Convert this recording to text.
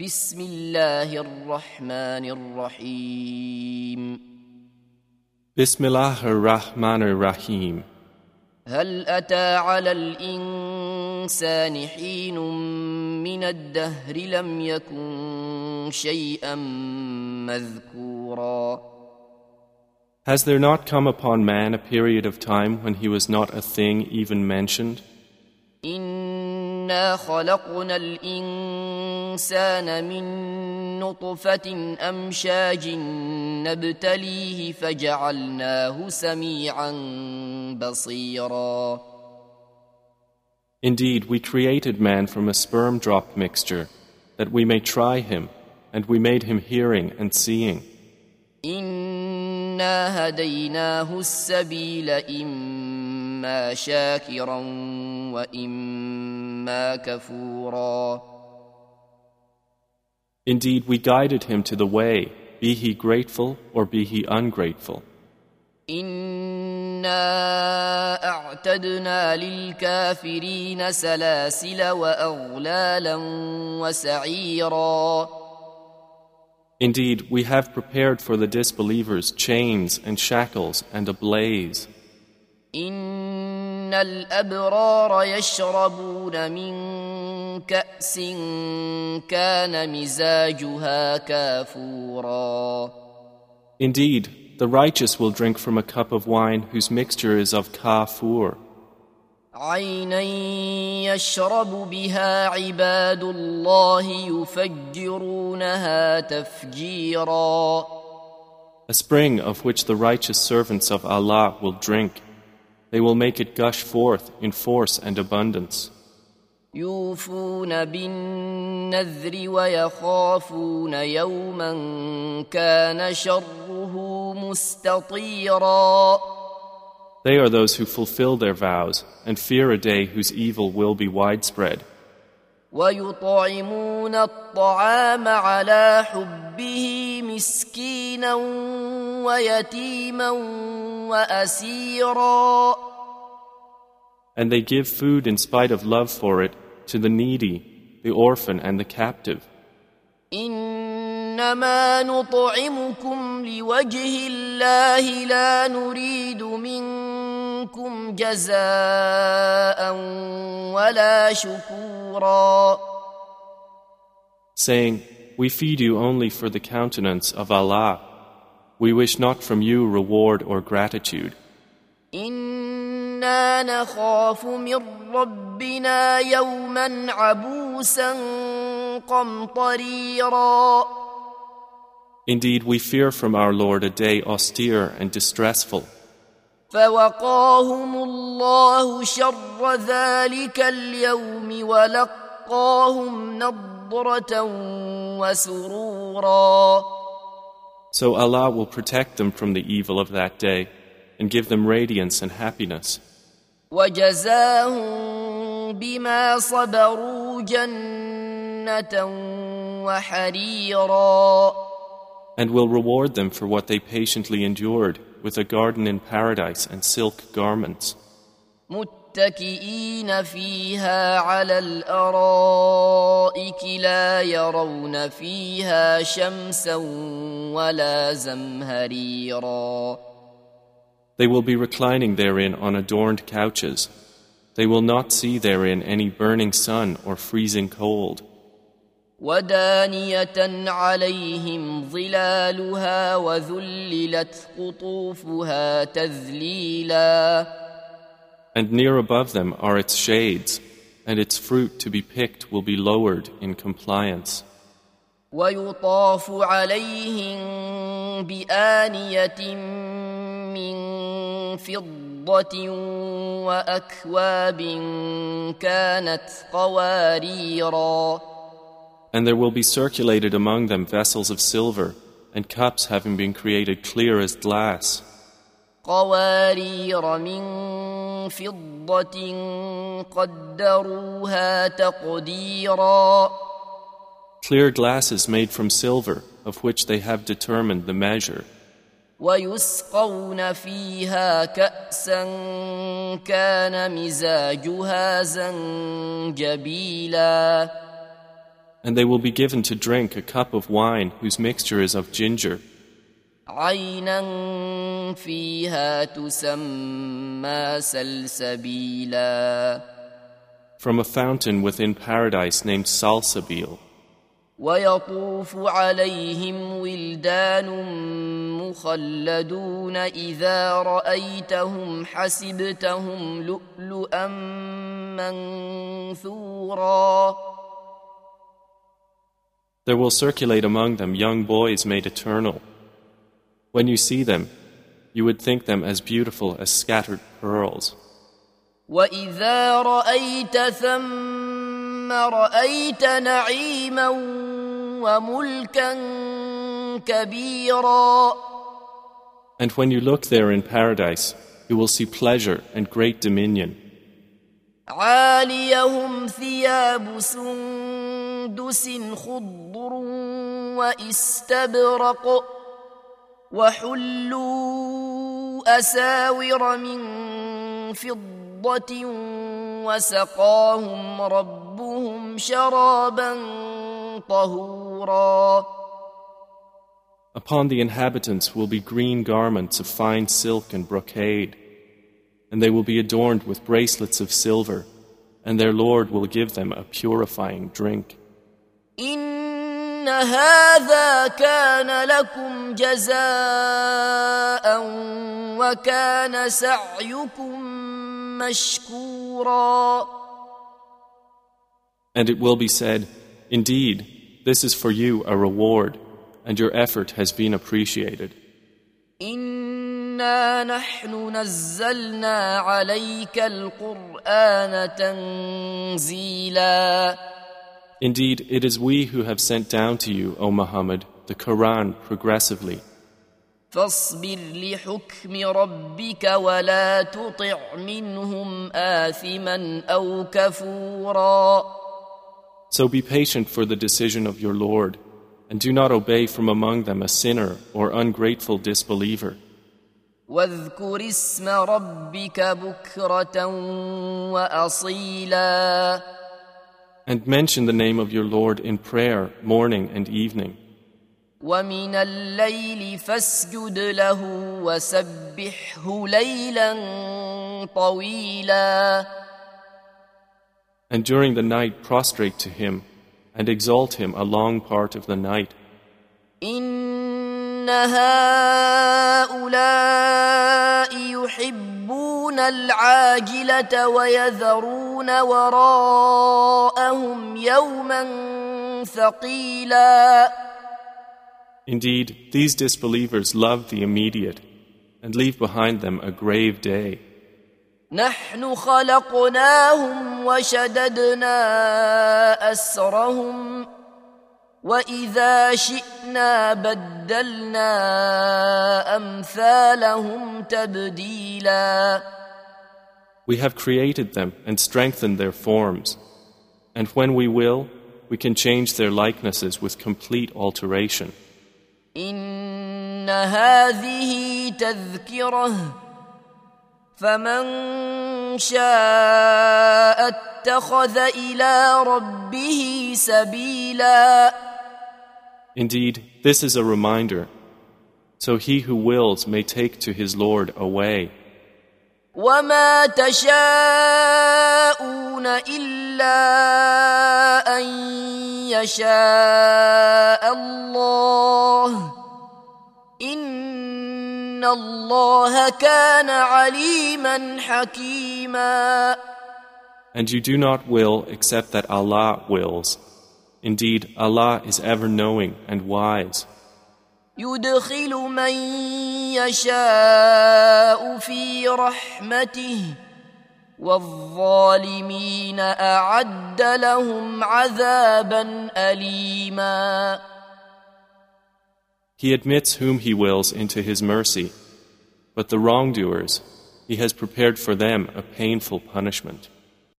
بسم الله الرحمن الرحيم Bismillah ar-Rahman ar-Rahim. هل أتى على الإنسان حين من الدهر لم يكن شيئا مذكورا Has there not come upon man a period of time when he was not a thing even mentioned? إنا خلقنا الإنسان من نطفة أمشاج نبتليه فجعلناه سميعا بصيرا Indeed, we created man from a sperm drop mixture, that we may try him, and we made him hearing and seeing. إنا هديناه السبيل إما شاكرا وإما كفورا Indeed, we guided him to the way, be he grateful or be he ungrateful. إنا أعتدنا للكافرين سلاسل وأغلالا وسعيرا Indeed, we have prepared for the disbelievers chains and shackles and a blaze. إن الأبرار يشربون من كأس كان مزاجها كافورا Indeed, the righteous will drink from a cup of wine whose mixture is of kafur, عينا يشرب بها عباد الله يفجرونها تفجيرا a spring of which the righteous servants of Allah will drink. They will make it gush forth in force and abundance. يوفون بالنذر ويخافون يوما كان شره مستطيرا They are those who fulfill their vows and fear a day whose evil will be widespread. ويطعمون الطعام على حبه مسكينا ويتيما وأسيرا And they give food in spite of love for it to the needy, the orphan, and the captive. إنما نطعمكم لوجه الله لا نريد منكم جزاء ولا شكورا saying, We feed you only for the countenance of Allah. We wish not from you reward or gratitude. انا نخاف من ربنا يوما عبوسا قمطريرا Indeed, we fear from our Lord a day austere and distressful. فوقاهم الله شر ذلك اليوم ولقاهم نضرة وسرورا So Allah will protect them from the evil of that day and give them radiance and happiness. وجزاهم بما صبروا جنة وحريرا And will reward them for what they patiently endured with a garden in paradise and silk garments. متكئين فيها على الارائك لا يرون فيها شمسا ولا زمهريرا They will be reclining therein on adorned couches. They will not see therein any burning sun or freezing cold. ودانية عليهم ظلالها وذللت قطوفها تذليلا And near above them are its shades, and its fruit to be picked will be lowered in compliance. ويطاف عليهم بآنية من فضة وأكواب كانت قواريرا And there will be circulated among them vessels of silver, and cups having been created clear as glass, قوارير من فضة قدروها تقديرا clear glasses made from silver, of which they have determined the measure. ويسقون فيها كأسا كان مزاجها زنجبيلا And they will be given to drink a cup of wine whose mixture is of ginger, عينا فيها تسمى سلسبيلا from a fountain within paradise named Salsabil. ويطوف عليهم ولدان مخلدون إذا رأيتهم حسبتهم لؤلؤا منثورا There will circulate among them young boys made eternal. When you see them, you would think them as beautiful as scattered pearls. وإذا رأيت ثم رأيت نعيما وملكا كبيرا And when you look there in paradise, you will see pleasure and great dominion. عاليهم ثياب سندس خضر واستبرق وحلوا أساور من فضة وسقاهم ربهم شرابا طهورا Upon the inhabitants will be green garments of fine silk and brocade, and they will be adorned with bracelets of silver, and their Lord will give them a purifying drink. إن هذا كان لكم جزاء وكان سعيكم مشكورا And it will be said, Indeed, this is for you a reward, and your effort has been appreciated. إنا نحن نزلنا عليك القرآن تنزيلا Indeed, it is we who have sent down to you, O Muhammad, the Quran progressively. فاصبر لحكم ربك ولا تطع منهم آثما أو كفورا So be patient for the decision of your Lord, and do not obey from among them a sinner or ungrateful disbeliever. واذكر اسم ربك بكرة وأصيلا And mention the name of your Lord in prayer, morning and evening. ومن الليل فاسجد له وسبحه ليلا طويلا And during the night prostrate to him, and exalt him a long part of the night. إن هؤلاء يحبون العاجلة ويذرون وراءهم يوما ثقيلا Indeed, these disbelievers love the immediate, and leave behind them a grave day. نحن خلقناهم وشددنا أسرهم وإذا شئنا بدلنا أمثالهم تبديلا We have created them and strengthened their forms, and when we will, we can change their likenesses with complete alteration. إن هذه تذكرة فمن شاء اتخذ إلى ربه سبيلا Indeed, this is a reminder, so he who wills may take to his Lord a way. وما تشاءون إلا أن يشاء الله إن الله كان عليما حكيما And you do not will except that Allah wills. Indeed, Allah is ever knowing and wise. يدخل من يشاء في رحمته والظالمين أعد لهم عذابا أليما He admits whom He wills into His mercy, but the wrongdoers, He has prepared for them a painful punishment.